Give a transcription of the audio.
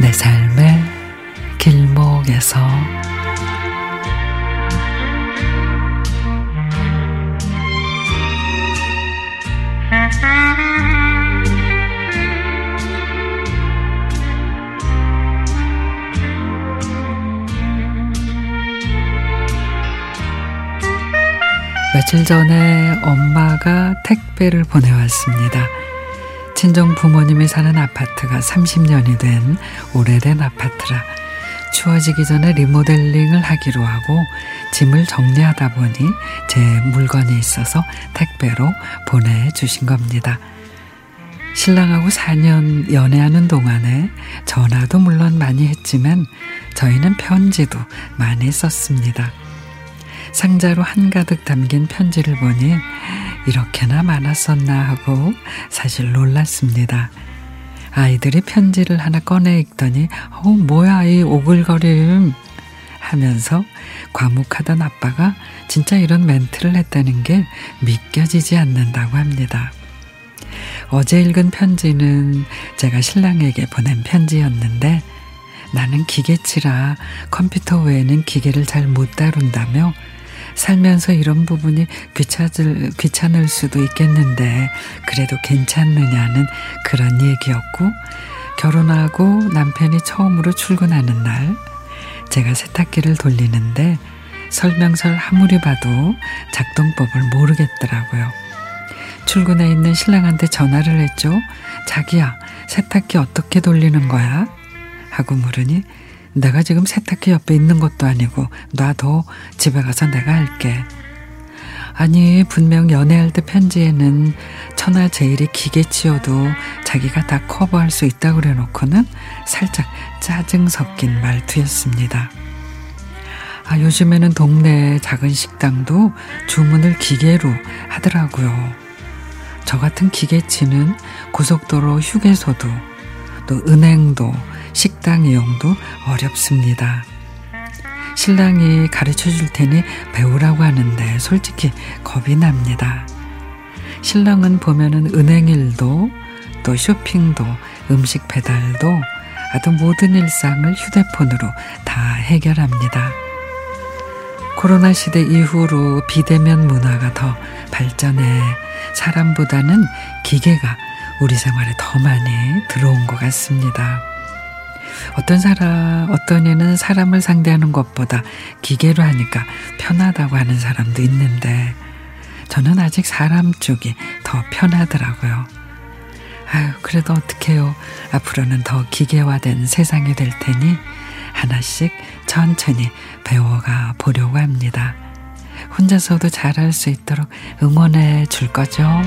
내 삶의 길목에서 며칠 전에 엄마가 택배를 보내왔습니다. 친정 부모님이 사는 아파트가 30년이 된 오래된 아파트라 추워지기 전에 리모델링을 하기로 하고 짐을 정리하다 보니 제 물건이 있어서 택배로 보내주신 겁니다. 신랑하고 4년 연애하는 동안에 전화도 물론 많이 했지만 저희는 편지도 많이 썼습니다. 상자로 한가득 담긴 편지를 보니 이렇게나 많았었나 하고 사실 놀랐습니다. 아이들이 편지를 하나 꺼내 읽더니 어 뭐야 이 오글거림 하면서 과묵하던 아빠가 진짜 이런 멘트를 했다는 게 믿겨지지 않는다고 합니다. 어제 읽은 편지는 제가 신랑에게 보낸 편지였는데 나는 기계치라 컴퓨터 외에는 기계를 잘 못 다룬다며 살면서 이런 부분이 귀찮을, 귀찮을 수도 있겠는데 그래도 괜찮느냐는 그런 얘기였고 결혼하고 남편이 처음으로 출근하는 날 제가 세탁기를 돌리는데 설명서를 아무리 봐도 작동법을 모르겠더라고요. 출근해 있는 신랑한테 전화를 했죠. 자기야, 세탁기 어떻게 돌리는 거야? 하고 물으니 내가 지금 세탁기 옆에 있는 것도 아니고 놔둬 집에 가서 내가 할게. 아니 분명 연애할 때 편지에는 천하 제일이 기계치여도 자기가 다 커버할 수 있다고 그래놓고는 살짝 짜증 섞인 말투였습니다. 아 요즘에는 동네 작은 식당도 주문을 기계로 하더라고요. 저 같은 기계치는 고속도로 휴게소도 또 은행도 식당 이용도 어렵습니다. 신랑이 가르쳐 줄 테니 배우라고 하는데 솔직히 겁이 납니다. 신랑은 보면은 은행 일도 또 쇼핑도 음식 배달도 아주 모든 일상을 휴대폰으로 다 해결합니다. 코로나 시대 이후로 비대면 문화가 더 발전해 사람보다는 기계가 우리 생활에 더 많이 들어온 것 같습니다. 어떤 사람, 어떤 애는 사람을 상대하는 것보다 기계로 하니까 편하다고 하는 사람도 있는데, 저는 아직 사람 쪽이 더 편하더라고요. 아유, 그래도 어떡해요. 앞으로는 더 기계화된 세상이 될 테니 하나씩 천천히 배워가 보려고 합니다. 혼자서도 잘할 수 있도록 응원해 줄 거죠.